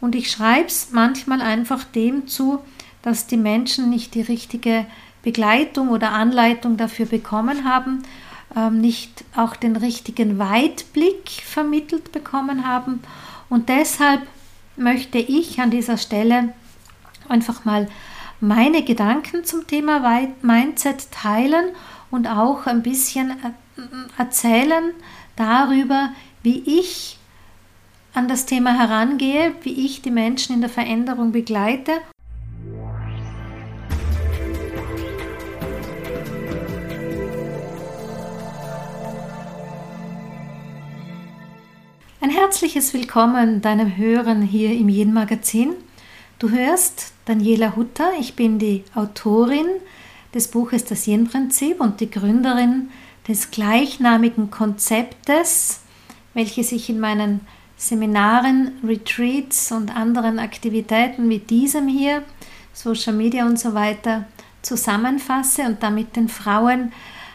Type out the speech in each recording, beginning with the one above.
Und ich schreibe es manchmal einfach dem zu, dass die Menschen nicht die richtige Begleitung oder Anleitung dafür bekommen haben, ähm, nicht auch den richtigen Weitblick vermittelt bekommen haben. Und deshalb möchte ich an dieser Stelle einfach mal meine Gedanken zum Thema Mindset teilen und auch ein bisschen äh, erzählen darüber, wie ich an das Thema herangehe, wie ich die Menschen in der Veränderung begleite. Ein herzliches Willkommen deinem Hören hier im Yin Magazin. Du hörst Daniela Hutter, ich bin die Autorin des Buches Das Yin-Prinzip und die Gründerin des gleichnamigen Konzeptes, welches ich in meinen Seminaren, Retreats und anderen Aktivitäten wie diesem hier, Social Media und so weiter, zusammenfasse und damit den Frauen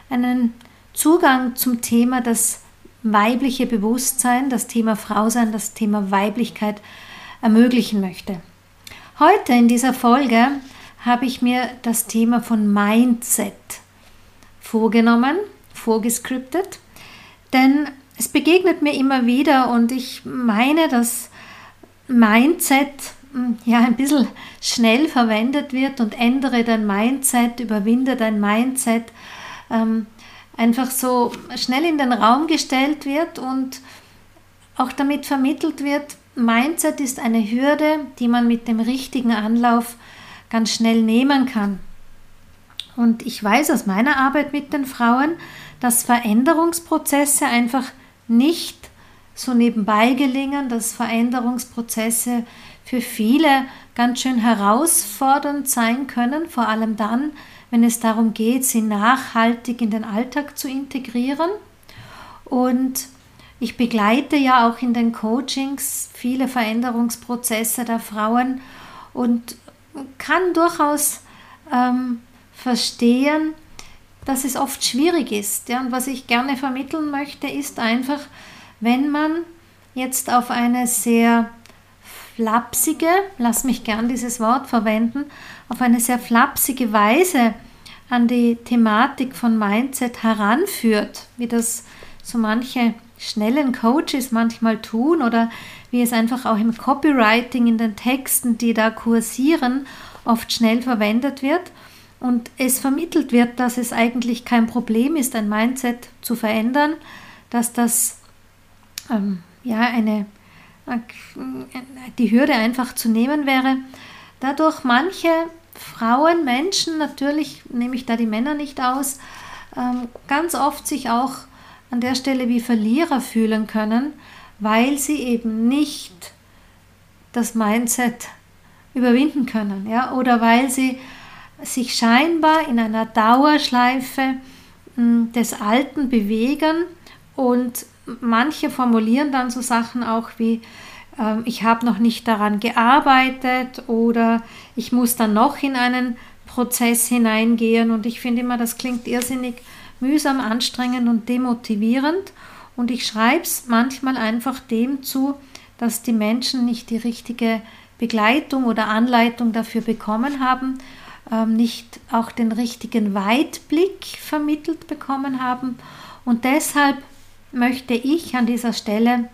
einen Zugang zum Thema das weibliche Bewusstsein, das Thema Frausein, das Thema Weiblichkeit ermöglichen möchte. Heute in dieser Folge habe ich mir das Thema von Mindset vorgenommen, vorgescriptet, denn es begegnet mir immer wieder und ich meine, dass Mindset hm, ja ein bisschen schnell verwendet wird und ändere dein Mindset, überwinde dein Mindset, ähm, einfach so schnell in den Raum gestellt wird und auch damit vermittelt wird, Mindset ist eine Hürde, die man mit dem richtigen Anlauf ganz schnell nehmen kann. Und ich weiß aus meiner Arbeit mit den Frauen, dass Veränderungsprozesse einfach nicht so nebenbei gelingen, dass Veränderungsprozesse für viele ganz schön herausfordernd sein können, vor allem dann, wenn es darum geht, sie nachhaltig in den Alltag zu integrieren. Und ich begleite ja auch in den Coachings viele Veränderungsprozesse der Frauen und kann durchaus ähm, verstehen, dass es oft schwierig ist. Ja? Und was ich gerne vermitteln möchte, ist einfach, wenn man jetzt auf eine sehr flapsige, lass mich gern dieses Wort verwenden, auf eine sehr flapsige Weise an die Thematik von Mindset heranführt, wie das so manche schnellen Coaches manchmal tun oder wie es einfach auch im Copywriting in den Texten, die da kursieren, oft schnell verwendet wird und es vermittelt wird, dass es eigentlich kein Problem ist, ein Mindset zu verändern, dass das ähm, ja eine die Hürde einfach zu nehmen wäre. Dadurch manche Frauen, Menschen, natürlich nehme ich da die Männer nicht aus, ähm, ganz oft sich auch an der Stelle wie Verlierer fühlen können, weil sie eben nicht das Mindset überwinden können, ja, oder weil sie sich scheinbar in einer Dauerschleife hm, des Alten bewegen. Und manche formulieren dann so Sachen auch wie äh, ich habe noch nicht daran gearbeitet oder ich muss dann noch in einen Prozess hineingehen. Und ich finde immer, das klingt irrsinnig mühsam, anstrengend und demotivierend. Und ich schreibe es manchmal einfach dem zu, dass die Menschen nicht die richtige Begleitung oder Anleitung dafür bekommen haben, ähm, nicht auch den richtigen Weitblick vermittelt bekommen haben. Und deshalb möchte ich an dieser Stelle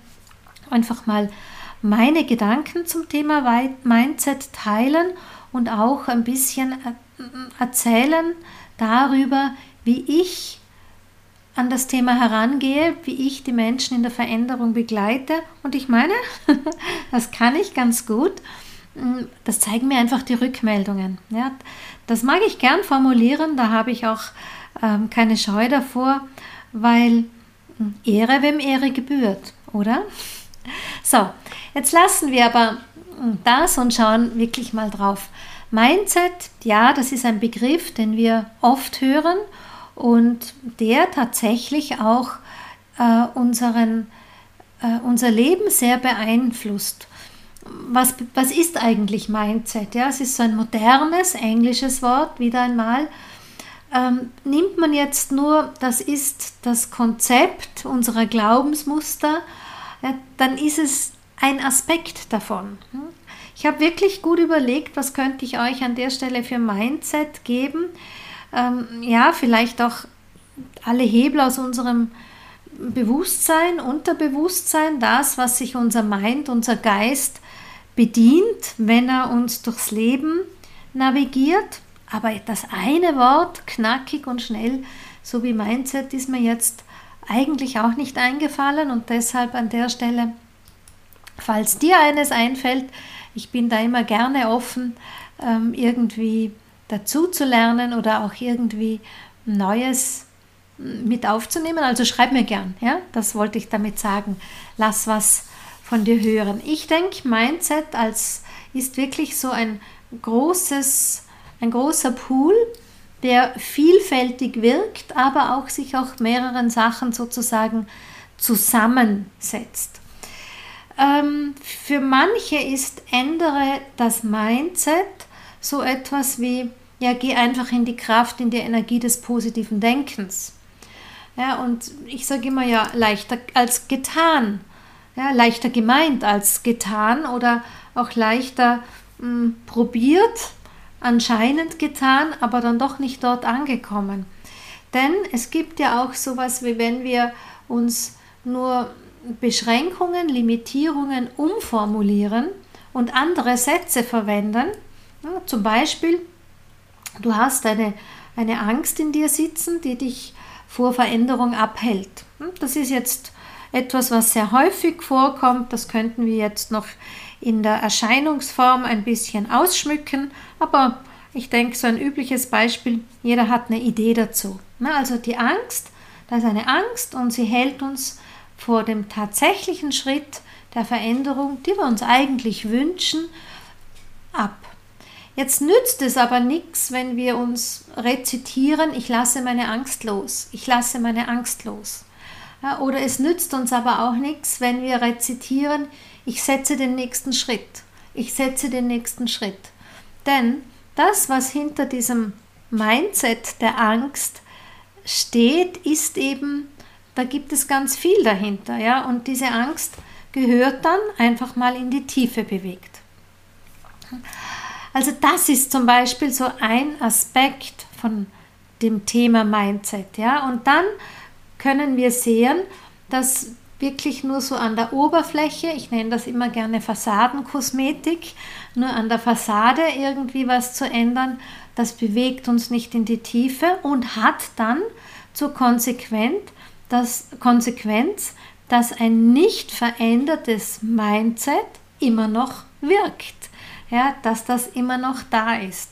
einfach mal meine Gedanken zum Thema Mindset teilen und auch ein bisschen äh, erzählen darüber, wie ich an das Thema herangehe, wie ich die Menschen in der Veränderung begleite. Und ich meine, das kann ich ganz gut. Das zeigen mir einfach die Rückmeldungen. Ja, das mag ich gern formulieren, da habe ich auch ähm, keine Scheu davor, weil hm, Ehre wem Ehre gebührt, oder? So, jetzt lassen wir aber hm, das und schauen wirklich mal drauf. Mindset, ja, das ist ein Begriff, den wir oft hören und der tatsächlich auch äh, unseren, äh, unser Leben sehr beeinflusst. Was, was ist eigentlich Mindset? Ja, es ist so ein modernes englisches Wort, wieder einmal. Ähm, nimmt man jetzt nur, das ist das Konzept unserer Glaubensmuster, ja, dann ist es ein Aspekt davon. Ich habe wirklich gut überlegt, was könnte ich euch an der Stelle für Mindset geben. Ähm, ja, vielleicht auch alle Hebel aus unserem Bewusstsein, Unterbewusstsein, das, was sich unser Mind, unser Geist bedient, wenn er uns durchs Leben navigiert. Aber das eine Wort, knackig und schnell, so wie Mindset, ist mir jetzt eigentlich auch nicht eingefallen und deshalb an der Stelle, falls dir eines einfällt, ich bin da immer gerne offen, ähm, irgendwie dazu zu lernen oder auch irgendwie Neues mit aufzunehmen. Also schreib mir gern, ja, das wollte ich damit sagen. Lass was von dir hören. Ich denke, Mindset als ist wirklich so ein großes, ein großer Pool, der vielfältig wirkt, aber auch sich auch mehreren Sachen sozusagen zusammensetzt. Ähm, für manche ist ändere das Mindset so etwas wie, ja, geh einfach in die Kraft, in die Energie des positiven Denkens. Ja, und ich sage immer ja, leichter als getan. Ja, leichter gemeint als getan oder auch leichter mh, hm, probiert anscheinend getan, aber dann doch nicht dort angekommen. Denn es gibt ja auch sowas, wie wenn wir uns nur Beschränkungen, Limitierungen umformulieren und andere Sätze verwenden. Ja, zum Beispiel, du hast eine, eine Angst in dir sitzen, die dich vor Veränderung abhält. Hm, das ist jetzt etwas, was sehr häufig vorkommt. Das könnten wir jetzt noch in der Erscheinungsform ein bisschen ausschmücken, aber ich denke, so ein übliches Beispiel, jeder hat eine Idee dazu. Also die Angst, da ist eine Angst und sie hält uns vor dem tatsächlichen Schritt der Veränderung, die wir uns eigentlich wünschen, ab. Jetzt nützt es aber nichts, wenn wir uns rezitieren, ich lasse meine Angst los, ich lasse meine Angst los. Oder es nützt uns aber auch nichts, wenn wir rezitieren, ich setze den nächsten Schritt. Ich setze den nächsten Schritt. Denn das, was hinter diesem Mindset der Angst steht, ist eben, da gibt es ganz viel dahinter. Ja? Und diese Angst gehört dann einfach mal in die Tiefe bewegt. Also das ist zum Beispiel so ein Aspekt von dem Thema Mindset. Ja? Und dann können wir sehen, dass wirklich nur so an der Oberfläche, ich nenne das immer gerne Fassadenkosmetik, nur an der Fassade irgendwie was zu ändern, das bewegt uns nicht in die Tiefe und hat dann zur Konsequenz, dass, Konsequenz, dass ein nicht verändertes Mindset immer noch wirkt, ja, dass das immer noch da ist.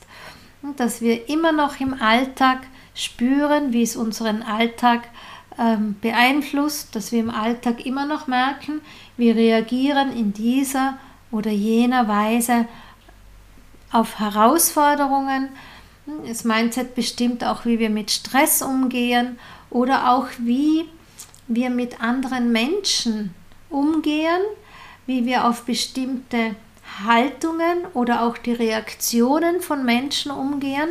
Und dass wir immer noch im Alltag spüren, wie es unseren Alltag beeinflusst, dass wir im Alltag immer noch merken, wir reagieren in dieser oder jener Weise auf Herausforderungen. Das Mindset bestimmt auch, wie wir mit Stress umgehen oder auch wie wir mit anderen Menschen umgehen, wie wir auf bestimmte Haltungen oder auch die Reaktionen von Menschen umgehen.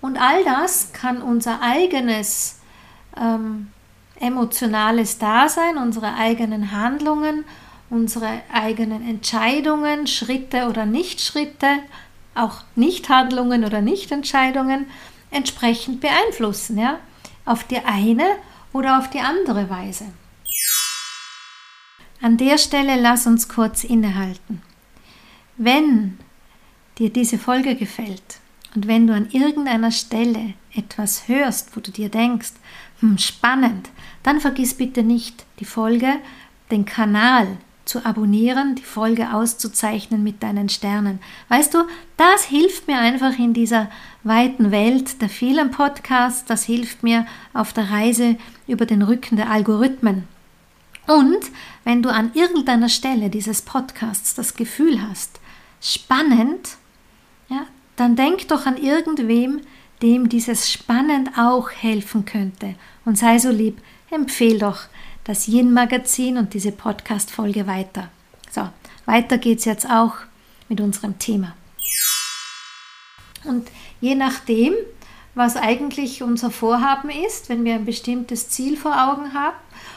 Und all das kann unser eigenes ähm, emotionales Dasein, unsere eigenen Handlungen, unsere eigenen Entscheidungen, Schritte oder Nichtschritte, auch Nichthandlungen oder Nichtentscheidungen entsprechend beeinflussen, ja, auf die eine oder auf die andere Weise. An der Stelle lass uns kurz innehalten. Wenn dir diese Folge gefällt und wenn du an irgendeiner Stelle etwas hörst, wo du dir denkst, hm, spannend, dann vergiss bitte nicht, die Folge, den Kanal zu abonnieren, die Folge auszuzeichnen mit deinen Sternen. Weißt du, das hilft mir einfach in dieser weiten Welt der vielen Podcasts, das hilft mir auf der Reise über den Rücken der Algorithmen. Und wenn du an irgendeiner Stelle dieses Podcasts das Gefühl hast, spannend, ja, dann denk doch an irgendwem, dem dieses spannend auch helfen könnte. Und sei so lieb, empfehle doch das Yin-Magazin und diese Podcast-Folge weiter. So, weiter geht's jetzt auch mit unserem Thema. Und je nachdem, was eigentlich unser Vorhaben ist, wenn wir ein bestimmtes Ziel vor Augen haben,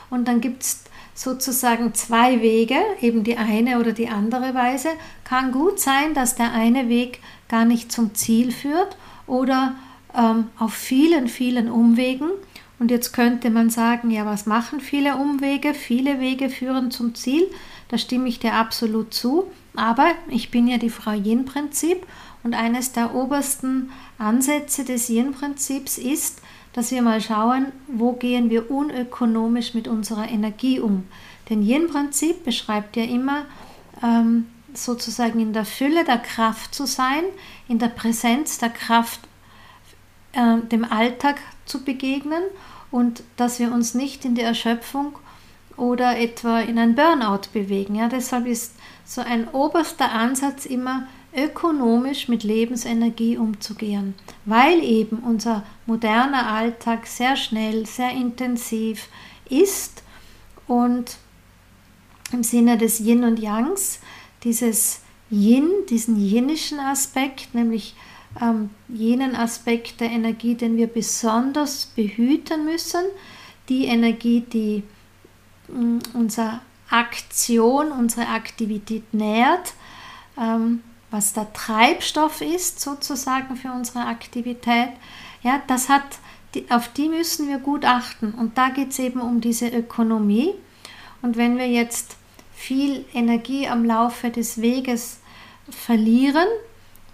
und dann gibt es sozusagen zwei Wege, eben die eine oder die andere Weise. Kann gut sein, dass der eine Weg gar nicht zum Ziel führt oder ähm, auf vielen, vielen Umwegen. Und jetzt könnte man sagen, ja, was machen viele Umwege? Viele Wege führen zum Ziel. Da stimme ich dir absolut zu. Aber ich bin ja die Frau Yin-Prinzip und eines der obersten Ansätze des Yin-Prinzips ist, dass wir mal schauen, wo gehen wir unökonomisch mit unserer Energie um. Denn Yin-Prinzip beschreibt ja immer, ähm, sozusagen in der Fülle der Kraft zu sein, in der Präsenz der Kraft äh, dem Alltag zu begegnen und dass wir uns nicht in die Erschöpfung oder etwa in ein Burnout bewegen. Ja, deshalb ist so ein oberster Ansatz immer ökonomisch mit Lebensenergie umzugehen, weil eben unser moderner Alltag sehr schnell, sehr intensiv ist und im Sinne des Yin und Yangs dieses Yin, diesen yinischen Aspekt, nämlich ähm, jenen Aspekt der Energie, den wir besonders behüten müssen, die Energie, die äh, unsere Aktion, unsere Aktivität nährt, ähm, was der Treibstoff ist sozusagen für unsere Aktivität, ja, das hat, auf die müssen wir gut achten. Und da geht es eben um diese Ökonomie. Und wenn wir jetzt viel Energie am Laufe des Weges verlieren,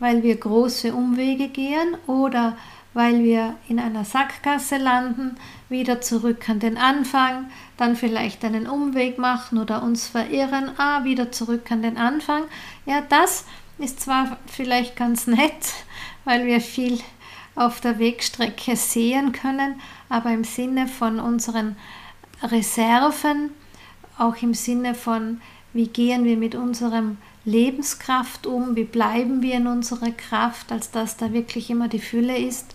weil wir große Umwege gehen oder weil wir in einer Sackgasse landen, wieder zurück an den Anfang, dann vielleicht einen Umweg machen oder uns verirren, ah, wieder zurück an den Anfang. Ja, das ist zwar vielleicht ganz nett, weil wir viel auf der Wegstrecke sehen können, aber im Sinne von unseren Reserven, auch im Sinne von, wie gehen wir mit unserem Lebenskraft um, wie bleiben wir in unserer Kraft, als dass da wirklich immer die Fülle ist,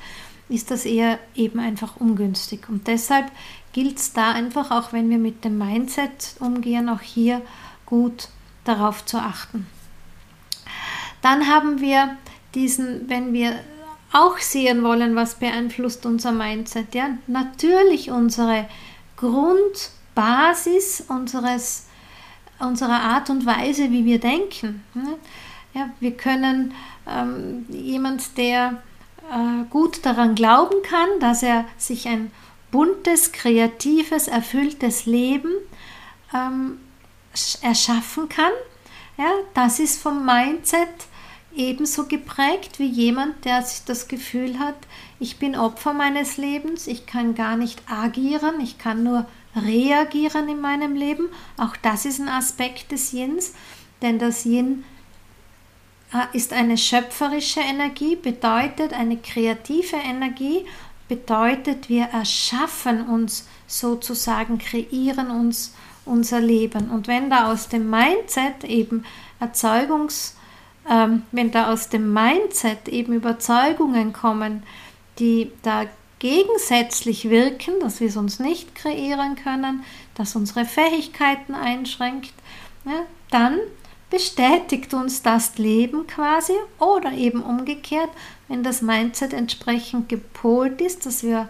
ist das eher eben einfach ungünstig. Und deshalb gilt es da einfach, auch wenn wir mit dem Mindset umgehen, auch hier gut darauf zu achten. Dann haben wir diesen, wenn wir auch sehen wollen, was beeinflusst unser Mindset, ja, natürlich unsere Grundbasis unseres, unserer Art und Weise, wie wir denken. Ne? Ja, wir können ähm, jemand, der äh, gut daran glauben kann, dass er sich ein buntes, kreatives, erfülltes Leben ähm, erschaffen kann, ja, das ist vom Mindset ebenso geprägt wie jemand, der sich das Gefühl hat, ich bin Opfer meines Lebens, ich kann gar nicht agieren, ich kann nur reagieren in meinem Leben. Auch das ist ein Aspekt des Yins, denn das Yin äh, ist eine schöpferische Energie, bedeutet eine kreative Energie, bedeutet wir erschaffen uns sozusagen, kreieren uns unser Leben. Und wenn da aus dem Mindset eben Erzeugungs, ähm, wenn da aus dem Mindset eben Überzeugungen kommen, die da gegensätzlich wirken, dass wir es uns nicht kreieren können, dass unsere Fähigkeiten einschränkt, ja, dann bestätigt uns das Leben quasi oder eben umgekehrt, wenn das Mindset entsprechend gepolt ist, dass wir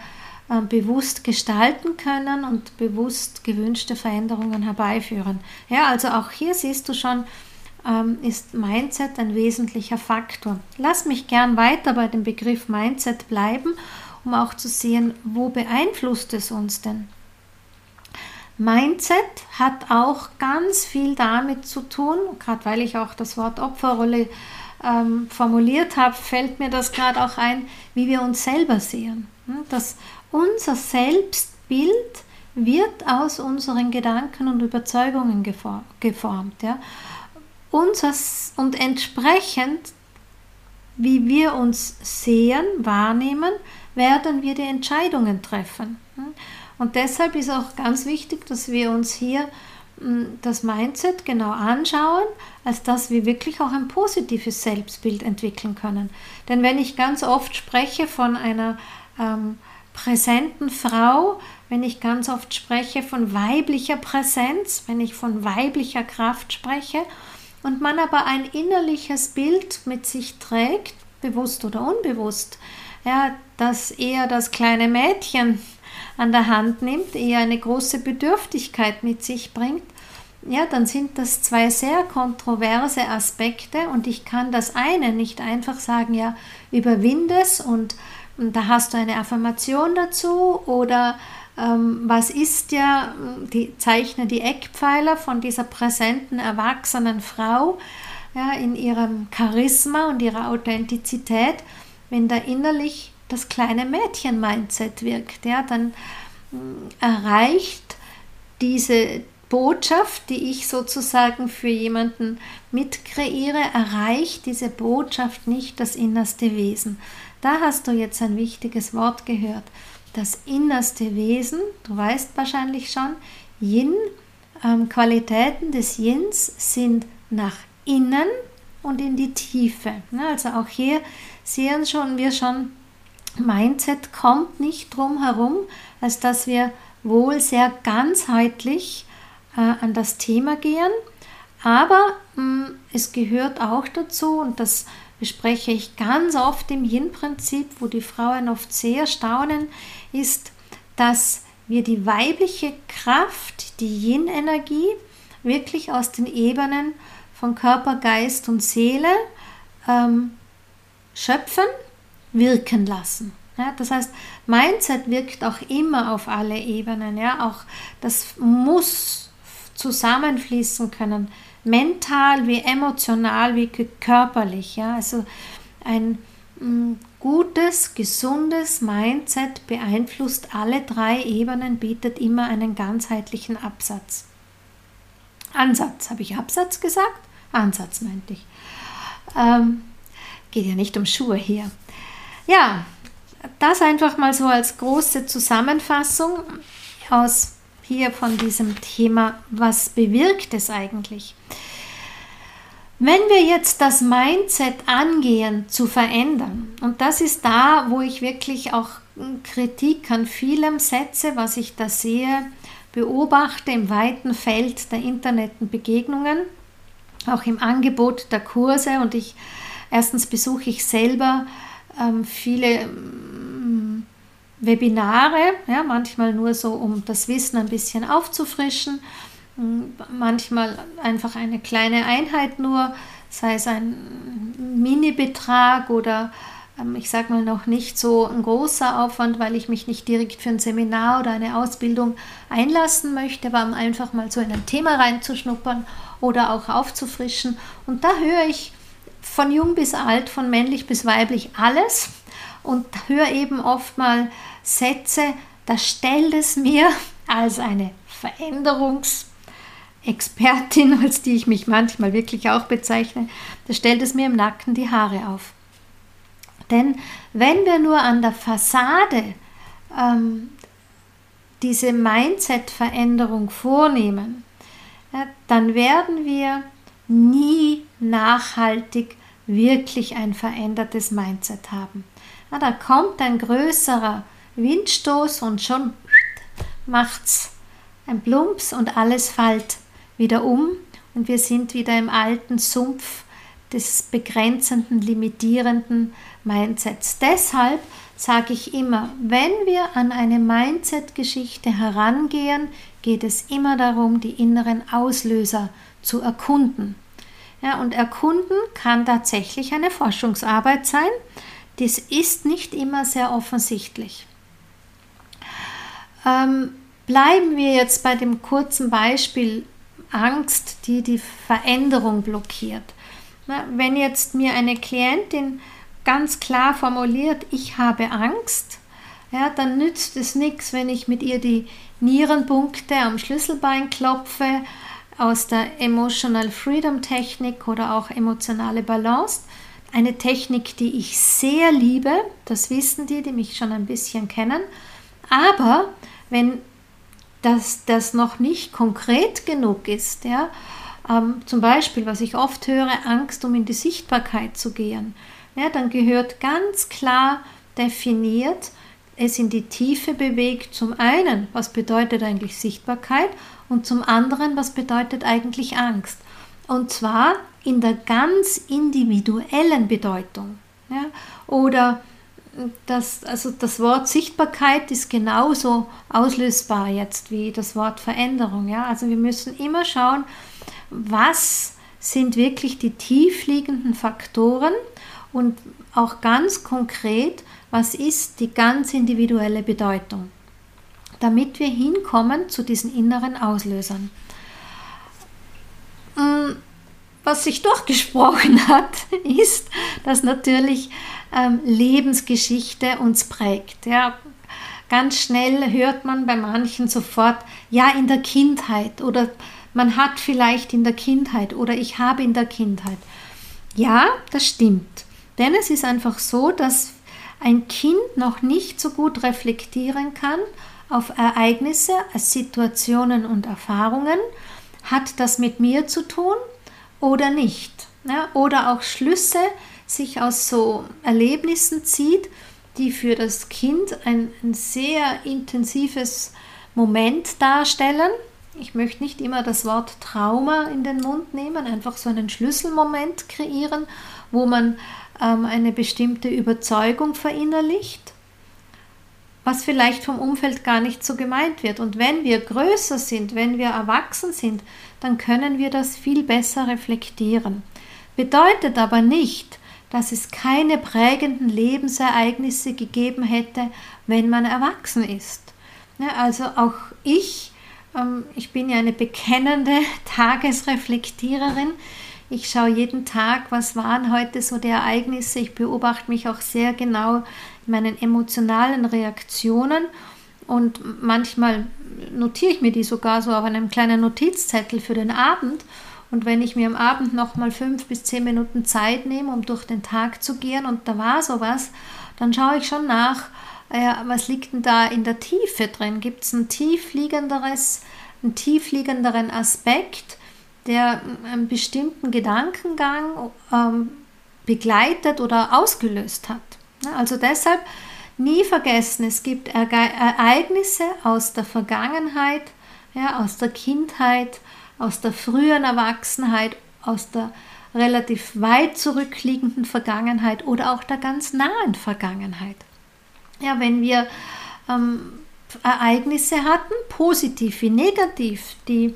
äh, bewusst gestalten können und bewusst gewünschte Veränderungen herbeiführen. Ja, also auch hier siehst du schon, ähm, ist Mindset ein wesentlicher Faktor. Lass mich gern weiter bei dem Begriff Mindset bleiben, um auch zu sehen, wo beeinflusst es uns denn? Mindset hat auch ganz viel damit zu tun, gerade weil ich auch das Wort Opferrolle ähm, formuliert habe, fällt mir das gerade auch ein, wie wir uns selber sehen. Hm, dass unser Selbstbild wird aus unseren Gedanken und Überzeugungen geformt. Ja? Unseres, und entsprechend, wie wir uns sehen, wahrnehmen, werden wir die Entscheidungen treffen. Hm? Und deshalb ist auch ganz wichtig, dass wir uns hier hm, das Mindset genau anschauen, als dass wir wirklich auch ein positives Selbstbild entwickeln können. Denn wenn ich ganz oft spreche von einer ähm, präsenten Frau, wenn ich ganz oft spreche von weiblicher Präsenz, wenn ich von weiblicher Kraft spreche und man aber ein innerliches Bild mit sich trägt, bewusst oder unbewusst, ja, dass eher das kleine Mädchen an der Hand nimmt, eher eine große Bedürftigkeit mit sich bringt, ja, dann sind das zwei sehr kontroverse Aspekte und ich kann das eine nicht einfach sagen, ja, überwinde es und, und da hast du eine Affirmation dazu oder ähm, was ist ja, die zeichne die Eckpfeiler von dieser präsenten, erwachsenen Frau ja, in ihrem Charisma und ihrer Authentizität, wenn da innerlich das kleine Mädchen-Mindset wirkt, ja, dann mm, erreicht diese Botschaft, die ich sozusagen für jemanden mitkreiere, erreicht diese Botschaft nicht das innerste Wesen. Da hast du jetzt ein wichtiges Wort gehört. Das innerste Wesen, du weißt wahrscheinlich schon, Yin, ähm, Qualitäten des Yins sind nach innen und in die Tiefe. Ne, also auch hier sehen schon, wir schon, Mindset kommt nicht drum herum, als dass wir wohl sehr ganzheitlich äh, an das Thema gehen, aber mh, hm, es gehört auch dazu, und das bespreche ich ganz oft im Yin-Prinzip, wo die Frauen oft sehr staunen, ist, dass wir die weibliche Kraft, die Yin-Energie, wirklich aus den Ebenen von Körper, Geist und Seele ähm, schöpfen, wirken lassen. Ja, das heißt, Mindset wirkt auch immer auf alle Ebenen. Ja, auch das muss zusammenfließen können, mental wie emotional wie körperlich. Ja, also ein mm, gutes, gesundes Mindset beeinflusst alle drei Ebenen, bietet immer einen ganzheitlichen Absatz. Ansatz, habe ich Absatz gesagt? Ansatz meinte ich. Ähm, geht ja nicht um Schuhe hier. Ja, das einfach mal so als große Zusammenfassung aus hier von diesem Thema, was bewirkt es eigentlich? Wenn wir jetzt das Mindset angehen zu verändern, und das ist da, wo ich wirklich auch Kritik an vielem setze, was ich da sehe, beobachte im weiten Feld der Internetbegegnungen, auch im Angebot der Kurse und ich erstens besuche ich selber ähm, viele ähm, Webinare, ja, manchmal nur so, um das Wissen ein bisschen aufzufrischen, manchmal einfach eine kleine Einheit nur, sei es ein Mini-Betrag oder ähm, ich sage mal noch nicht so ein großer Aufwand, weil ich mich nicht direkt für ein Seminar oder eine Ausbildung einlassen möchte, aber um einfach mal so in ein Thema reinzuschnuppern oder auch aufzufrischen. Und da höre ich von jung bis alt, von männlich bis weiblich alles und höre eben oft mal Sätze, da stellt es mir als eine Veränderungsexpertin, als die ich mich manchmal wirklich auch bezeichne, da stellt es mir im Nacken die Haare auf. Denn wenn wir nur an der Fassade ähm, diese Mindset-Veränderung vornehmen, ja, dann werden wir nie nachhaltig wirklich ein verändertes Mindset haben. Ja, da kommt ein größerer Windstoß und schon macht's ein Plumps und alles fällt wieder um und wir sind wieder im alten Sumpf des begrenzenden, limitierenden Mindsets. Deshalb sage ich immer, wenn wir an eine Mindset-Geschichte herangehen, geht es immer darum, die inneren Auslöser zu erkunden. Ja, und erkunden kann tatsächlich eine Forschungsarbeit sein. Das ist nicht immer sehr offensichtlich. Ähm, bleiben wir jetzt bei dem kurzen Beispiel Angst, die die Veränderung blockiert. Na, wenn jetzt mir eine Klientin ganz klar formuliert, ich habe Angst, ja, dann nützt es nichts, wenn ich mit ihr die Nierenpunkte am Schlüsselbein klopfe aus der Emotional Freedom Technik oder auch emotionale Balance. Eine Technik, die ich sehr liebe, das wissen die, die mich schon ein bisschen kennen. Aber wenn das, das noch nicht konkret genug ist, ja, ähm, zum Beispiel, was ich oft höre, Angst, um in die Sichtbarkeit zu gehen, ja, dann gehört ganz klar definiert, es in die Tiefe bewegt. Zum einen, was bedeutet eigentlich Sichtbarkeit und zum anderen, was bedeutet eigentlich Angst. Und zwar in der ganz individuellen Bedeutung. Ja? Oder das, also das Wort Sichtbarkeit ist genauso auslösbar jetzt wie das Wort Veränderung. Ja? Also wir müssen immer schauen, was sind wirklich die tiefliegenden Faktoren und auch ganz konkret, was ist die ganz individuelle Bedeutung, damit wir hinkommen zu diesen inneren Auslösern. Mm, was sich durchgesprochen hat, ist, dass natürlich ähm, Lebensgeschichte uns prägt. Ja. Ganz schnell hört man bei manchen sofort, ja, in der Kindheit oder man hat vielleicht in der Kindheit oder ich habe in der Kindheit. Ja, das stimmt. Denn es ist einfach so, dass ein Kind noch nicht so gut reflektieren kann auf Ereignisse, Situationen und Erfahrungen. Hat das mit mir zu tun oder nicht? Oder auch Schlüsse sich aus so Erlebnissen zieht, die für das Kind ein, ein sehr intensives Moment darstellen. Ich möchte nicht immer das Wort Trauma in den Mund nehmen, einfach so einen Schlüsselmoment kreieren, wo man eine bestimmte Überzeugung verinnerlicht, was vielleicht vom Umfeld gar nicht so gemeint wird. Und wenn wir größer sind, wenn wir erwachsen sind, dann können wir das viel besser reflektieren. Bedeutet aber nicht, dass es keine prägenden Lebensereignisse gegeben hätte, wenn man erwachsen ist. Ja, also auch ich, ähm, ich bin ja eine bekennende Tagesreflektiererin. Ich schaue jeden Tag, was waren heute so die Ereignisse. Ich beobachte mich auch sehr genau in meinen emotionalen Reaktionen und manchmal notiere ich mir die sogar so auf einem kleinen Notizzettel für den Abend. Und wenn ich mir am Abend nochmal fünf bis zehn Minuten Zeit nehme, um durch den Tag zu gehen und da war sowas, dann schaue ich schon nach, äh, was liegt denn da in der Tiefe drin? Gibt es ein tiefliegenderes, einen tiefliegenderen Aspekt? Der einen bestimmten Gedankengang ähm, begleitet oder ausgelöst hat. Also deshalb nie vergessen, es gibt Ereignisse aus der Vergangenheit, ja, aus der Kindheit, aus der frühen Erwachsenheit, aus der relativ weit zurückliegenden Vergangenheit oder auch der ganz nahen Vergangenheit. Ja, wenn wir ähm, Ereignisse hatten, positiv wie negativ, die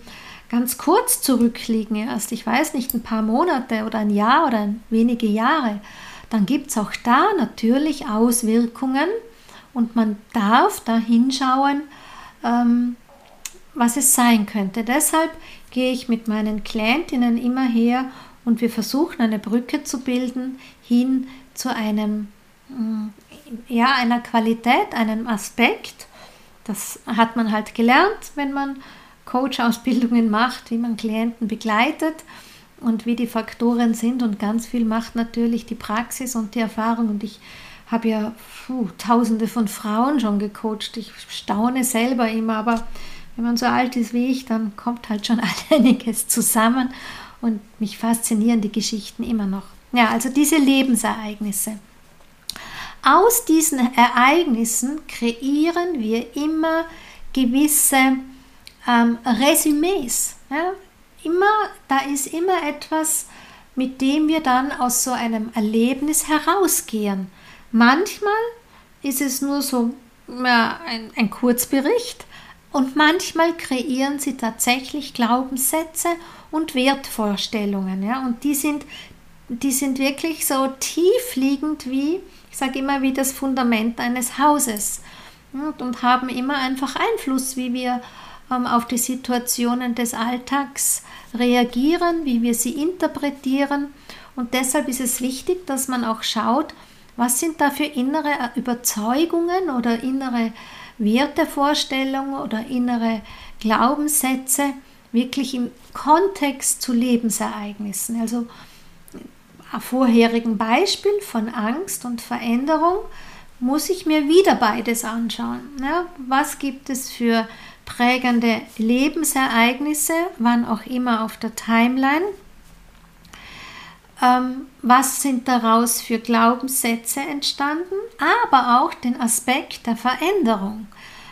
ganz kurz zurückliegen erst, ich weiß nicht, ein paar Monate oder ein Jahr oder wenige Jahre, dann gibt es auch da natürlich Auswirkungen und man darf da hinschauen, ähm, was es sein könnte. Deshalb gehe ich mit meinen Klientinnen immer her und wir versuchen eine Brücke zu bilden hin zu einem, mm, ja, einer Qualität, einem Aspekt. Das hat man halt gelernt, wenn man Coach-Ausbildungen macht, wie man Klienten begleitet und wie die Faktoren sind. Und ganz viel macht natürlich die Praxis und die Erfahrung. Und ich habe ja puh, tausende von Frauen schon gecoacht. Ich staune selber immer, aber wenn man so alt ist wie ich, dann kommt halt schon einiges zusammen und mich faszinieren die Geschichten immer noch. Ja, also diese Lebensereignisse. Aus diesen Ereignissen kreieren wir immer gewisse ähm, Resümees. Ja? Immer, da ist immer etwas, mit dem wir dann aus so einem Erlebnis herausgehen. Manchmal ist es nur so ja, ein, ein Kurzbericht und manchmal kreieren sie tatsächlich Glaubenssätze und Wertvorstellungen. Ja? Und die sind, die sind wirklich so tiefliegend wie, ich sage immer, wie das Fundament eines Hauses und, und haben immer einfach Einfluss, wie wir auf die Situationen des Alltags reagieren, wie wir sie interpretieren. Und deshalb ist es wichtig, dass man auch schaut, was sind da für innere Überzeugungen oder innere Wertevorstellungen oder innere Glaubenssätze wirklich im Kontext zu Lebensereignissen. Also vorherigen Beispiel von Angst und Veränderung muss ich mir wieder beides anschauen. Ja, was gibt es für prägende Lebensereignisse, wann auch immer auf der Timeline. Ähm, was sind daraus für Glaubenssätze entstanden, aber auch den Aspekt der Veränderung.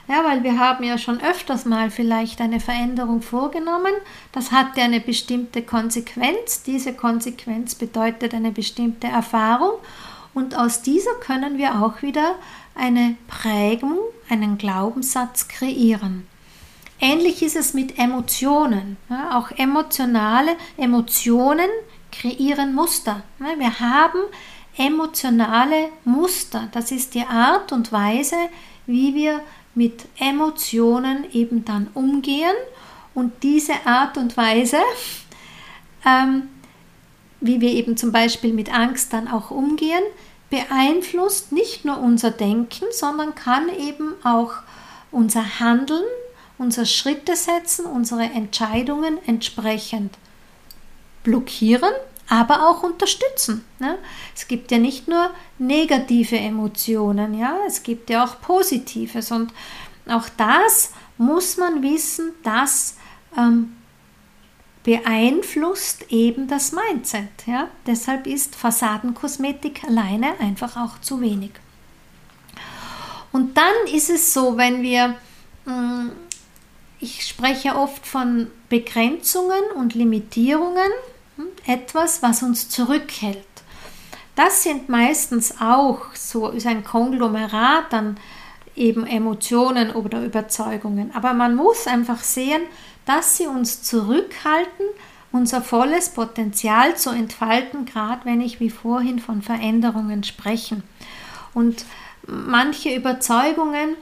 Ja, weil wir haben ja schon öfters mal vielleicht eine Veränderung vorgenommen. Das hatte eine bestimmte Konsequenz. Diese Konsequenz bedeutet eine bestimmte Erfahrung. und aus dieser können wir auch wieder eine Prägung, einen Glaubenssatz kreieren. Ähnlich ist es mit Emotionen. Ja, auch emotionale Emotionen kreieren Muster. Ja, wir haben emotionale Muster. Das ist die Art und Weise, wie wir mit Emotionen eben dann umgehen. Und diese Art und Weise, ähm, wie wir eben zum Beispiel mit Angst dann auch umgehen, beeinflusst nicht nur unser Denken, sondern kann eben auch unser Handeln, unsere Schritte setzen, unsere Entscheidungen entsprechend blockieren, aber auch unterstützen. Ne? Es gibt ja nicht nur negative Emotionen, ja, es gibt ja auch Positives und auch das muss man wissen, dass ähm, beeinflusst eben das Mindset. Ja? Deshalb ist Fassadenkosmetik alleine einfach auch zu wenig. Und dann ist es so, wenn wir, hm, ich spreche oft von Begrenzungen und Limitierungen, hm, etwas, was uns zurückhält. Das sind meistens auch so ist ein Konglomerat an eben Emotionen oder Überzeugungen. Aber man muss einfach sehen, dass sie uns zurückhalten, unser volles Potenzial zu entfalten, gerade wenn ich wie vorhin von Veränderungen spreche. Und manche Überzeugungen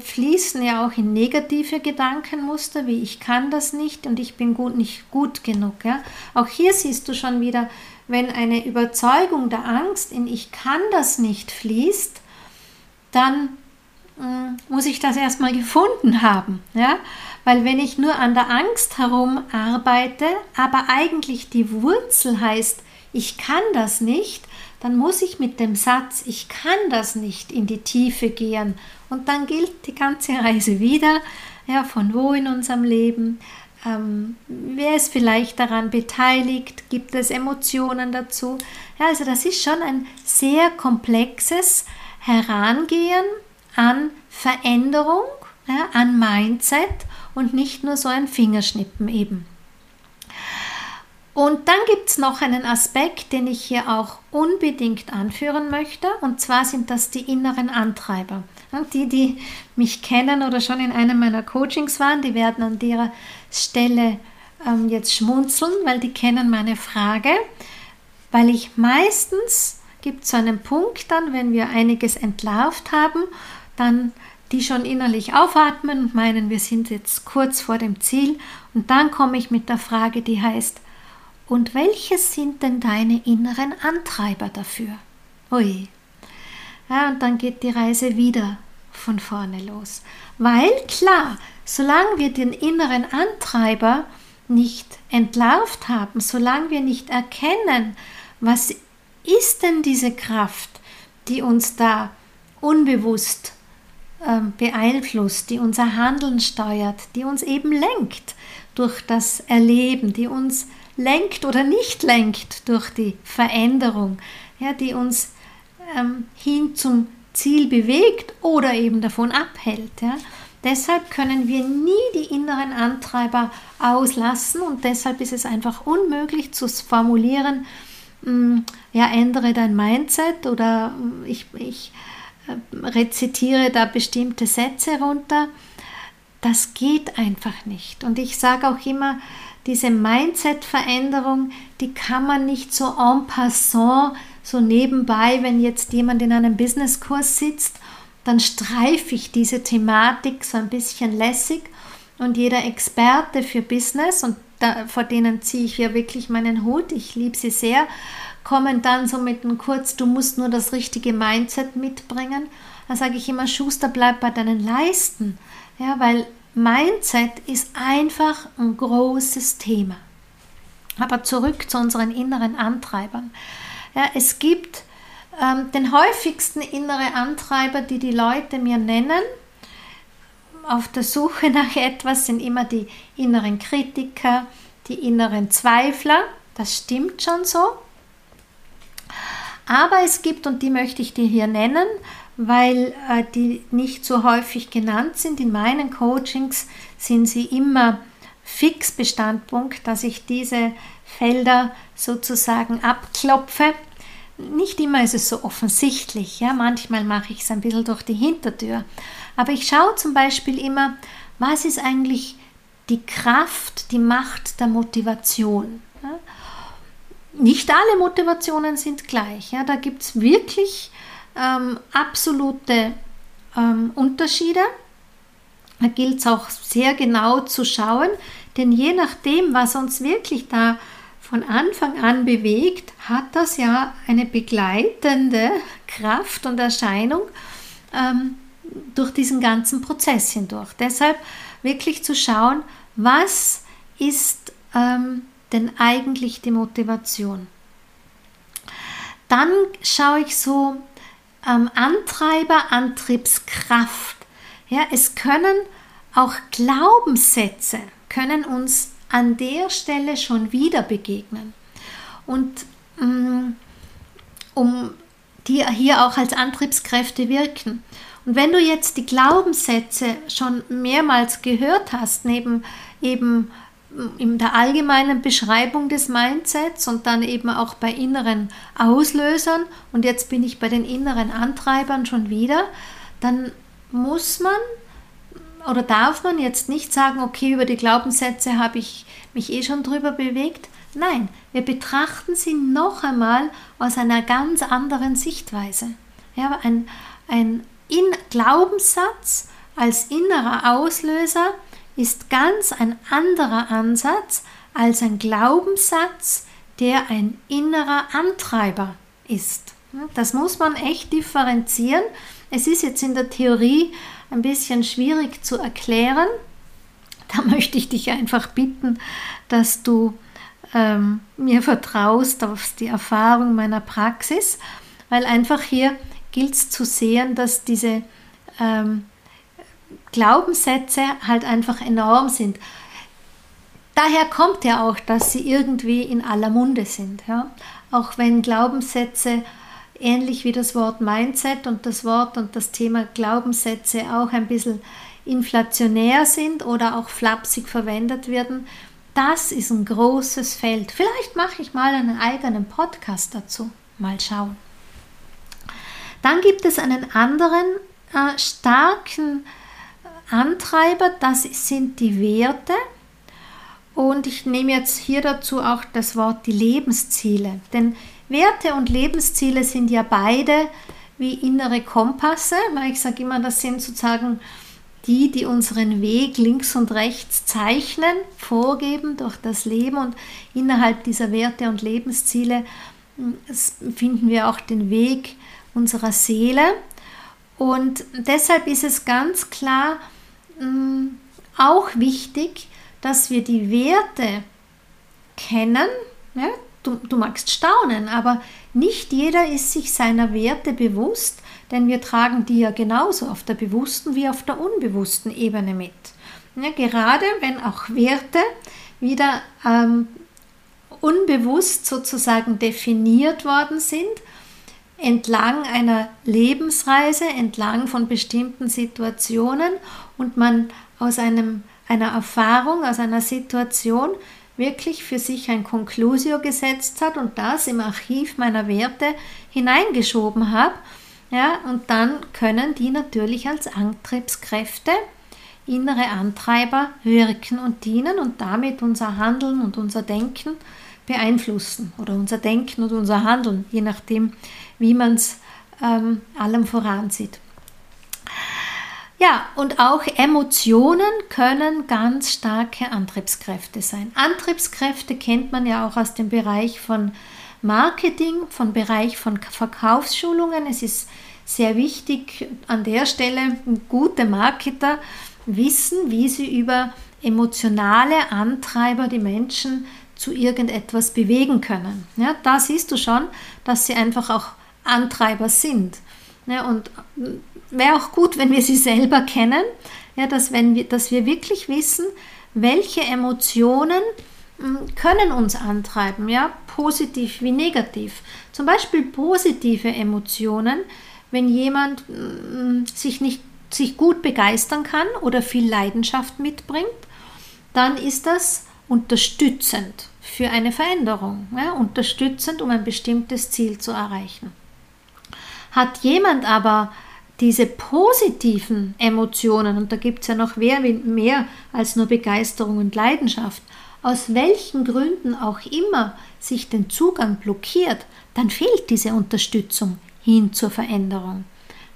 fließen ja auch in negative Gedankenmuster, wie ich kann das nicht und ich bin gut nicht gut genug. Ja? Auch hier siehst du schon wieder, wenn eine Überzeugung der Angst in ich kann das nicht fließt, dann hm, muss ich das erstmal gefunden haben. Ja? Weil wenn ich nur an der Angst herum arbeite, aber eigentlich die Wurzel heißt, ich kann das nicht, dann muss ich mit dem Satz, ich kann das nicht in die Tiefe gehen. Und dann gilt die ganze Reise wieder, ja, von wo in unserem Leben, ähm, wer ist vielleicht daran beteiligt, gibt es Emotionen dazu. Ja, also das ist schon ein sehr komplexes Herangehen an Veränderung, ja, an Mindset und nicht nur so ein Fingerschnippen eben. Und dann gibt es noch einen Aspekt, den ich hier auch unbedingt anführen möchte, und zwar sind das die inneren Antreiber. Die, die mich kennen oder schon in einem meiner Coachings waren, die werden an der Stelle ähm, jetzt schmunzeln, weil die kennen meine Frage, weil ich meistens gibt es einen Punkt dann, wenn wir einiges entlarvt haben, dann die schon innerlich aufatmen und meinen, wir sind jetzt kurz vor dem Ziel. Und dann komme ich mit der Frage, die heißt, und welche sind denn deine inneren Antreiber dafür? Ui. Ja, und dann geht die Reise wieder von vorne los. Weil klar, solange wir den inneren Antreiber nicht entlarvt haben, solange wir nicht erkennen, was ist denn diese Kraft, die uns da unbewusst ähm, beeinflusst, die unser Handeln steuert, die uns eben lenkt durch das Erleben, die uns lenkt oder nicht lenkt durch die Veränderung, ja, die uns ähm, hin zum Ziel bewegt oder eben davon abhält. Ja. Deshalb können wir nie die inneren Antreiber auslassen und deshalb ist es einfach unmöglich zu formulieren, hm, ja, ändere dein Mindset oder hm, ich, ich rezitiere da bestimmte Sätze runter. Das geht einfach nicht. Und ich sage auch immer, diese Mindset-Veränderung, die kann man nicht so en passant, so nebenbei, wenn jetzt jemand in einem Businesskurs sitzt, dann streife ich diese Thematik so ein bisschen lässig und jeder Experte für Business, und da, vor denen ziehe ich ja wirklich meinen Hut, ich liebe sie sehr, kommen dann so mit einem Kurz, du musst nur das richtige Mindset mitbringen. Da sage ich immer, Schuster, bleib bei deinen Leisten. Ja, weil Mindset ist einfach ein großes Thema. Aber zurück zu unseren inneren Antreibern. Ja, es gibt ähm, den häufigsten innere Antreiber, die die Leute mir nennen, auf der Suche nach etwas sind immer die inneren Kritiker, die inneren Zweifler. Das stimmt schon so. Aber es gibt, und die möchte ich dir hier nennen, weil äh, die nicht so häufig genannt sind. In meinen Coachings sind sie immer fix dass ich diese Felder sozusagen abklopfe. nicht immer ist es so offensichtlich. Ja? Manchmal mache ich es ein bisschen durch die Hintertür. Aber ich schaue zum Beispiel immer, was ist eigentlich die Kraft, die Macht der Motivation. Ja? Nicht alle Motivationen sind gleich. Ja? Da gibt es wirklich ähm, absolute ähm, Unterschiede. Da gilt es auch sehr genau zu schauen, denn je nachdem, was uns wirklich da von Anfang an bewegt, hat das ja eine begleitende Kraft und Erscheinung ähm, durch diesen ganzen Prozess hindurch. Deshalb wirklich zu schauen, was ist ähm, denn eigentlich die Motivation. Dann schaue ich so ähm, Antreiber, Antriebskraft. Ja, es können auch Glaubenssätze können uns an der Stelle schon wieder begegnen. Und mm, um die hier auch als Antriebskräfte wirken. Und wenn du jetzt die Glaubenssätze schon mehrmals gehört hast, neben eben mm, in der allgemeinen Beschreibung des Mindsets und dann eben auch bei inneren Auslösern und jetzt bin ich bei den inneren Antreibern schon wieder, dann muss man oder darf man jetzt nicht sagen, okay, über die Glaubenssätze habe ich mich eh schon drüber bewegt? Nein, wir betrachten sie noch einmal aus einer ganz anderen Sichtweise. Ja, ein, ein In Glaubenssatz als innerer Auslöser ist ganz ein anderer Ansatz als ein Glaubenssatz, der ein innerer Antreiber ist. Das muss man echt differenzieren. Es ist jetzt in der Theorie ein bisschen schwierig zu erklären. Da möchte ich dich einfach bitten, dass du ähm, mir vertraust auf die Erfahrung meiner Praxis, weil einfach hier gilt es zu sehen, dass diese ähm, Glaubenssätze halt einfach enorm sind. Daher kommt ja auch, dass sie irgendwie in aller Munde sind. Ja? Auch wenn Glaubenssätze ähnlich wie das Wort Mindset und das Wort und das Thema Glaubenssätze auch ein bisschen inflationär sind oder auch flapsig verwendet werden, das ist ein großes Feld. Vielleicht mache ich mal einen eigenen Podcast dazu. Mal schauen. Dann gibt es einen anderen äh, starken Antreiber, das sind die Werte. Und ich nehme jetzt hier dazu auch das Wort die Lebensziele. Denn Werte und Lebensziele sind ja beide wie innere Kompasse. Ich sage immer, das sind sozusagen die, die unseren Weg links und rechts zeichnen, vorgeben durch das Leben und innerhalb dieser Werte und Lebensziele hm, finden wir auch den Weg unserer Seele. Und deshalb ist es ganz klar hm, auch wichtig, dass wir die Werte kennen, ja, du, du magst staunen, aber nicht jeder ist sich seiner Werte bewusst, denn wir tragen die ja genauso auf der bewussten wie auf der unbewussten Ebene mit. Ja, gerade wenn auch Werte wieder ähm, unbewusst sozusagen definiert worden sind, entlang einer Lebensreise, entlang von bestimmten Situationen und man aus einem, einer Erfahrung, aus einer Situation wirklich für sich ein Conclusio gesetzt hat und das im Archiv meiner Werte hineingeschoben habe. Ja, und dann können die natürlich als Antriebskräfte, innere Antreiber wirken und dienen und damit unser Handeln und unser Denken beeinflussen oder unser Denken und unser Handeln, je nachdem, wie man es ähm, allem voransieht. Ja, und auch Emotionen können ganz starke Antriebskräfte sein. Antriebskräfte kennt man ja auch aus dem Bereich von Marketing, vom Bereich von Verkaufsschulungen. Es ist sehr wichtig an der Stelle, gute Marketer wissen, wie sie über emotionale Antreiber die Menschen zu irgendetwas bewegen können. Ja, da siehst du schon, dass sie einfach auch Antreiber sind. Ja, und wäre auch gut, wenn wir sie selber kennen, ja, dass, wenn wir, dass wir wirklich wissen, welche Emotionen hm, können uns antreiben, ja, positiv wie negativ. Zum Beispiel positive Emotionen, wenn jemand hm, sich nicht sich gut begeistern kann oder viel Leidenschaft mitbringt, dann ist das unterstützend für eine Veränderung, ja, unterstützend, um ein bestimmtes Ziel zu erreichen. Hat jemand aber diese positiven Emotionen, und da gibt es ja noch mehr, mehr als nur Begeisterung und Leidenschaft, aus welchen Gründen auch immer sich den Zugang blockiert, dann fehlt diese Unterstützung hin zur Veränderung.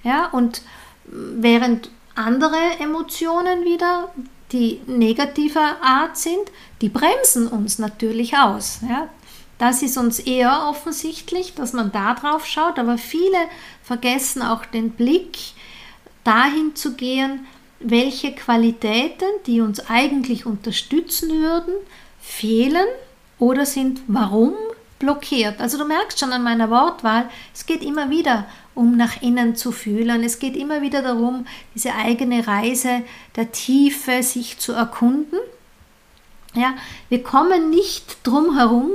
Ja, und während andere Emotionen wieder, die negativer Art sind, die bremsen uns natürlich aus. Ja. Das ist uns eher offensichtlich, dass man da drauf schaut, aber viele vergessen auch den Blick dahin zu gehen, welche Qualitäten, die uns eigentlich unterstützen würden, fehlen oder sind warum blockiert. Also du merkst schon an meiner Wortwahl, es geht immer wieder um nach innen zu fühlen. Es geht immer wieder darum, diese eigene Reise der Tiefe sich zu erkunden. Ja, wir kommen nicht drum herum,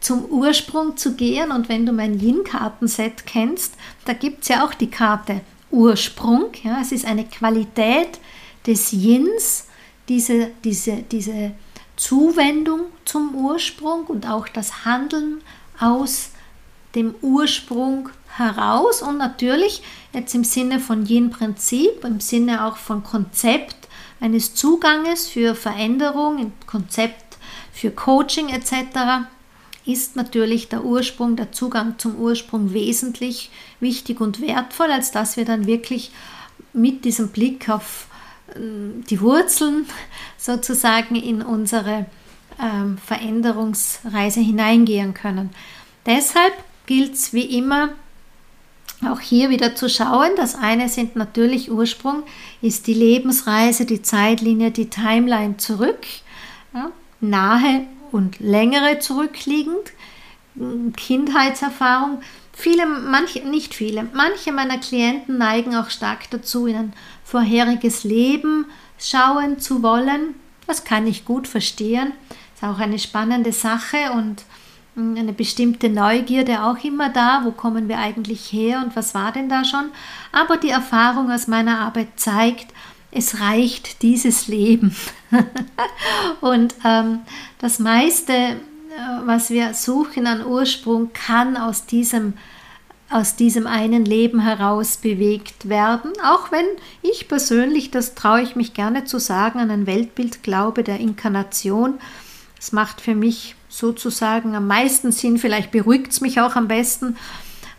zum Ursprung zu gehen. Und wenn du mein Yin-Kartenset kennst, da gibt es ja auch die Karte Ursprung. Ja, es ist eine Qualität des Yins, diese, diese, diese Zuwendung zum Ursprung und auch das Handeln aus dem Ursprung heraus und natürlich jetzt im Sinne von Yin-Prinzip, im Sinne auch von Konzept eines Zuganges für Veränderung, Konzept für Coaching etc. ist natürlich der Ursprung, der Zugang zum Ursprung wesentlich wichtig und wertvoll, als dass wir dann wirklich mit diesem Blick auf ähm, die Wurzeln sozusagen in unsere ähm, Veränderungsreise hineingehen können. Deshalb gilt es wie immer, auch hier wieder zu schauen. Das eine sind natürlich Ursprung, ist die Lebensreise, die Zeitlinie, die Timeline zurück, ja, nahe und längere zurückliegend, Kindheitserfahrung. Viele, manche, nicht viele, manche meiner Klienten neigen auch stark dazu, in ein vorheriges Leben schauen zu wollen. Das kann ich gut verstehen. Ist auch eine spannende Sache und eine bestimmte Neugierde auch immer da, wo kommen wir eigentlich her und was war denn da schon. Aber die Erfahrung aus meiner Arbeit zeigt, es reicht dieses Leben. und ähm, das meiste, äh, was wir suchen an Ursprung, kann aus diesem aus diesem einen Leben heraus bewegt werden, auch wenn ich persönlich, das traue ich mich gerne zu sagen, an ein Weltbild glaube der Inkarnation. Es macht für mich sozusagen am meisten Sinn, vielleicht beruhigt es mich auch am besten,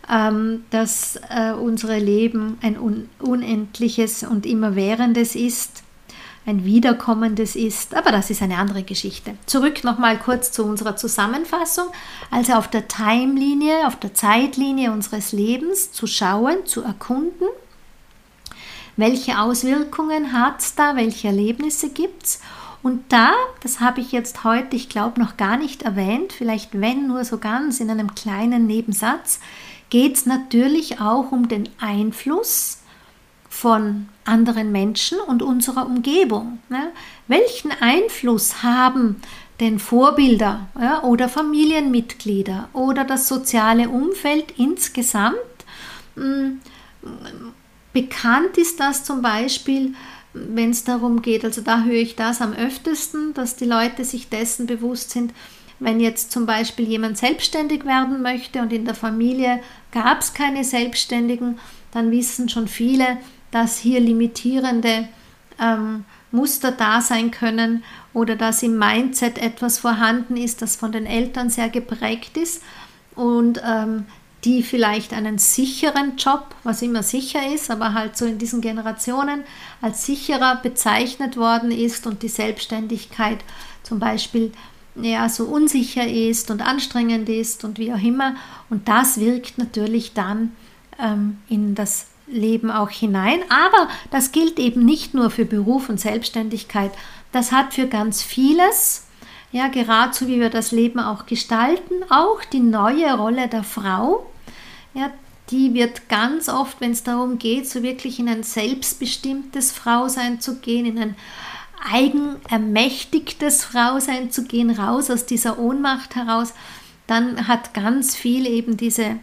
dass äh, unsere Leben ein un unendliches und immerwährendes ist, ein wiederkommendes ist, aber das ist eine andere Geschichte. Zurück nochmal kurz zu unserer Zusammenfassung. Also auf der Timelinie, auf der Zeitlinie unseres Lebens zu schauen, zu erkunden, welche Auswirkungen hat es da, welche Erlebnisse gibt es und da, das habe ich jetzt heute, ich glaube, noch gar nicht erwähnt, vielleicht wenn nur so ganz in einem kleinen Nebensatz, geht es natürlich auch um den Einfluss von anderen Menschen und unserer Umgebung. Ne? Welchen Einfluss haben denn Vorbilder ja, oder Familienmitglieder oder das soziale Umfeld insgesamt? Hm, bekannt ist das zum Beispiel wenn es darum geht, also da höre ich das am öftesten, dass die Leute sich dessen bewusst sind, wenn jetzt zum Beispiel jemand selbstständig werden möchte und in der Familie gab es keine Selbstständigen, dann wissen schon viele, dass hier limitierende ähm, Muster da sein können oder dass im Mindset etwas vorhanden ist, das von den Eltern sehr geprägt ist und ähm, die vielleicht einen sicheren Job, was immer sicher ist, aber halt so in diesen Generationen als sicherer bezeichnet worden ist und die Selbstständigkeit zum Beispiel ja so unsicher ist und anstrengend ist und wie auch immer. Und das wirkt natürlich dann ähm, in das Leben auch hinein. Aber das gilt eben nicht nur für Beruf und Selbstständigkeit. Das hat für ganz vieles, ja, gerade so wie wir das Leben auch gestalten, auch die neue Rolle der Frau ja, die wird ganz oft, wenn es darum geht, so wirklich in ein selbstbestimmtes Frausein zu gehen, in ein eigenermächtigtes Frausein zu gehen, raus aus dieser Ohnmacht heraus, dann hat ganz viel eben diese,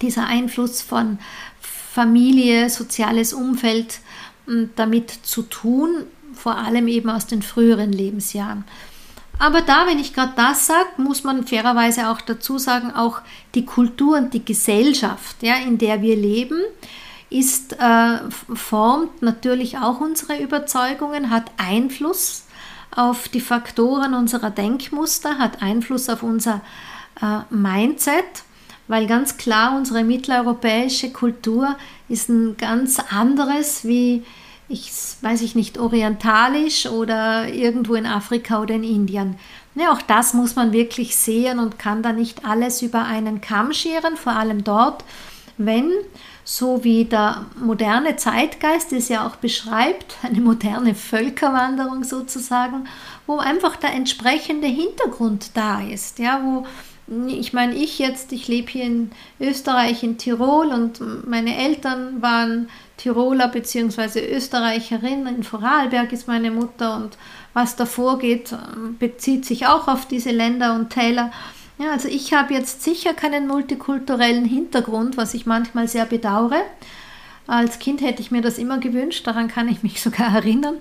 dieser Einfluss von Familie, soziales Umfeld damit zu tun, vor allem eben aus den früheren Lebensjahren. Aber da, wenn ich gerade das sage, muss man fairerweise auch dazu sagen, auch die Kultur und die Gesellschaft, ja, in der wir leben, ist, äh, formt natürlich auch unsere Überzeugungen, hat Einfluss auf die Faktoren unserer Denkmuster, hat Einfluss auf unser äh, Mindset, weil ganz klar unsere mitteleuropäische Kultur ist ein ganz anderes wie ich weiß ich nicht, orientalisch oder irgendwo in Afrika oder in Indien. Ja, auch das muss man wirklich sehen und kann da nicht alles über einen Kamm scheren, vor allem dort, wenn, so wie der moderne Zeitgeist es ja auch beschreibt, eine moderne Völkerwanderung sozusagen, wo einfach der entsprechende Hintergrund da ist, ja, wo ich meine, ich jetzt, ich lebe hier in Österreich, in Tirol und meine Eltern waren Tiroler bzw. Österreicherin. In Vorarlberg ist meine Mutter und was davor geht, bezieht sich auch auf diese Länder und Täler. Ja, also ich habe jetzt sicher keinen multikulturellen Hintergrund, was ich manchmal sehr bedauere. Als Kind hätte ich mir das immer gewünscht, daran kann ich mich sogar erinnern.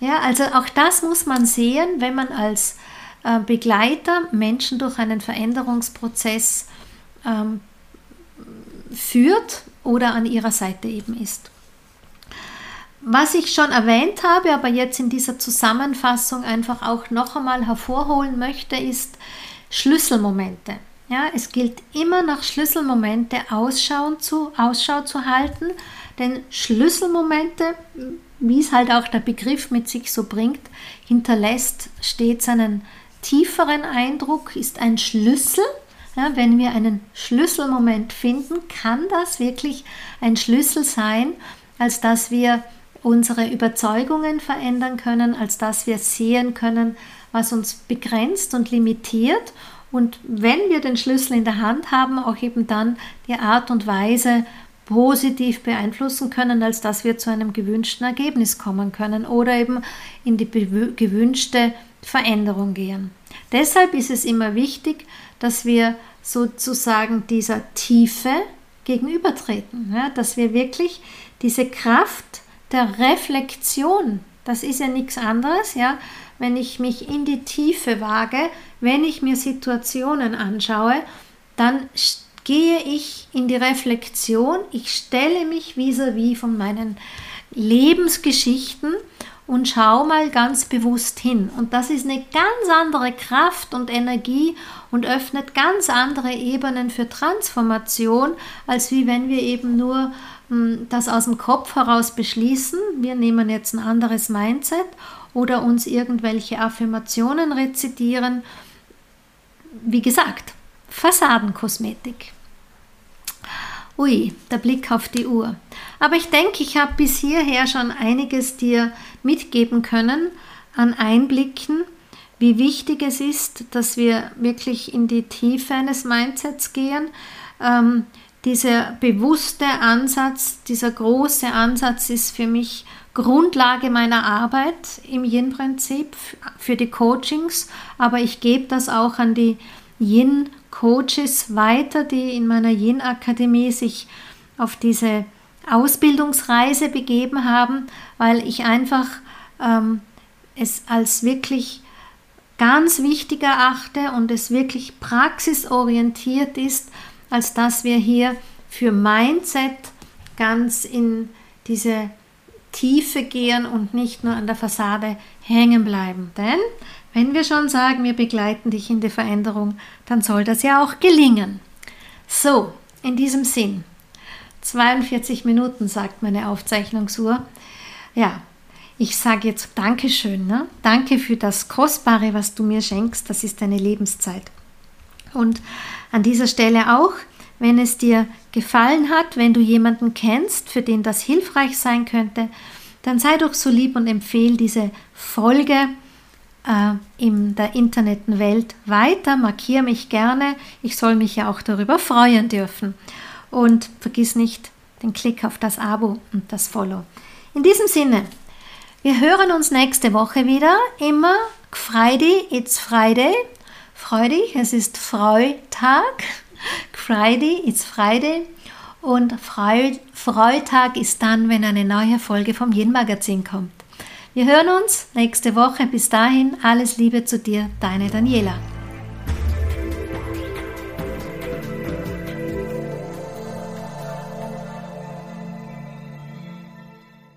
Ja, also auch das muss man sehen, wenn man als äh, Begleiter Menschen durch einen Veränderungsprozess ähm, führt oder an ihrer Seite eben ist. Was ich schon erwähnt habe, aber jetzt in dieser Zusammenfassung einfach auch noch einmal hervorholen möchte, ist Schlüsselmomente. Ja, es gilt immer nach Schlüsselmomente Ausschau zu, Ausschau zu halten, denn Schlüsselmomente, wie es halt auch der Begriff mit sich so bringt, hinterlässt stets einen tieferen Eindruck, ist ein Schlüssel. Ja, wenn wir einen Schlüsselmoment finden, kann das wirklich ein Schlüssel sein, als dass wir unsere Überzeugungen verändern können, als dass wir sehen können, was uns begrenzt und limitiert. Und wenn wir den Schlüssel in der Hand haben, auch eben dann die Art und Weise positiv beeinflussen können, als dass wir zu einem gewünschten Ergebnis kommen können oder eben in die gewünschte Veränderung gehen. Deshalb ist es immer wichtig, dass wir sozusagen dieser Tiefe gegenübertreten, ja, dass wir wirklich diese Kraft der Reflexion, das ist ja nichts anderes, ja, wenn ich mich in die Tiefe wage, wenn ich mir Situationen anschaue, dann gehe ich in die Reflexion, ich stelle mich vis-à-vis -vis von meinen Lebensgeschichten und schau mal ganz bewusst hin. Und das ist eine ganz andere Kraft und Energie und öffnet ganz andere Ebenen für Transformation, als wie wenn wir eben nur hm, das aus dem Kopf heraus beschließen. Wir nehmen jetzt ein anderes Mindset oder uns irgendwelche Affirmationen rezitieren. Wie gesagt, Fassadenkosmetik. Ui, der Blick auf die Uhr. Aber ich denke, ich habe bis hierher schon einiges dir mitgeben können an Einblicken, wie wichtig es ist, dass wir wirklich in die Tiefe eines Mindsets gehen. Ähm, dieser bewusste Ansatz, dieser große Ansatz ist für mich Grundlage meiner Arbeit im Yin-Prinzip für die Coachings, aber ich gebe das auch an die Yin Coaches weiter, die in meiner Yin-Akademie sich auf diese Ausbildungsreise begeben haben, weil ich einfach ähm, es als wirklich ganz wichtig erachte und es wirklich praxisorientiert ist, als dass wir hier für Mindset ganz in diese Tiefe gehen und nicht nur an der Fassade hängen bleiben. Denn wenn wir schon sagen, wir begleiten dich in die Veränderung, dann soll das ja auch gelingen. So, in diesem Sinn, 42 Minuten sagt meine Aufzeichnungsuhr. Ja, ich sage jetzt Dankeschön. Ne? Danke für das Kostbare, was du mir schenkst. Das ist deine Lebenszeit. Und an dieser Stelle auch, wenn es dir gefallen hat, wenn du jemanden kennst, für den das hilfreich sein könnte, dann sei doch so lieb und empfehle diese Folge äh, in der Internetwelt weiter. Markiere mich gerne. Ich soll mich ja auch darüber freuen dürfen. Und vergiss nicht den Klick auf das Abo und das Follow. In diesem Sinne, wir hören uns nächste Woche wieder. Immer Friday, it's Friday. Freu dich, es ist Freitag. Friday, it's Friday. Und Freitag ist dann, wenn eine neue Folge vom Yin Magazin kommt. Wir hören uns nächste Woche. Bis dahin alles Liebe zu dir, deine Daniela.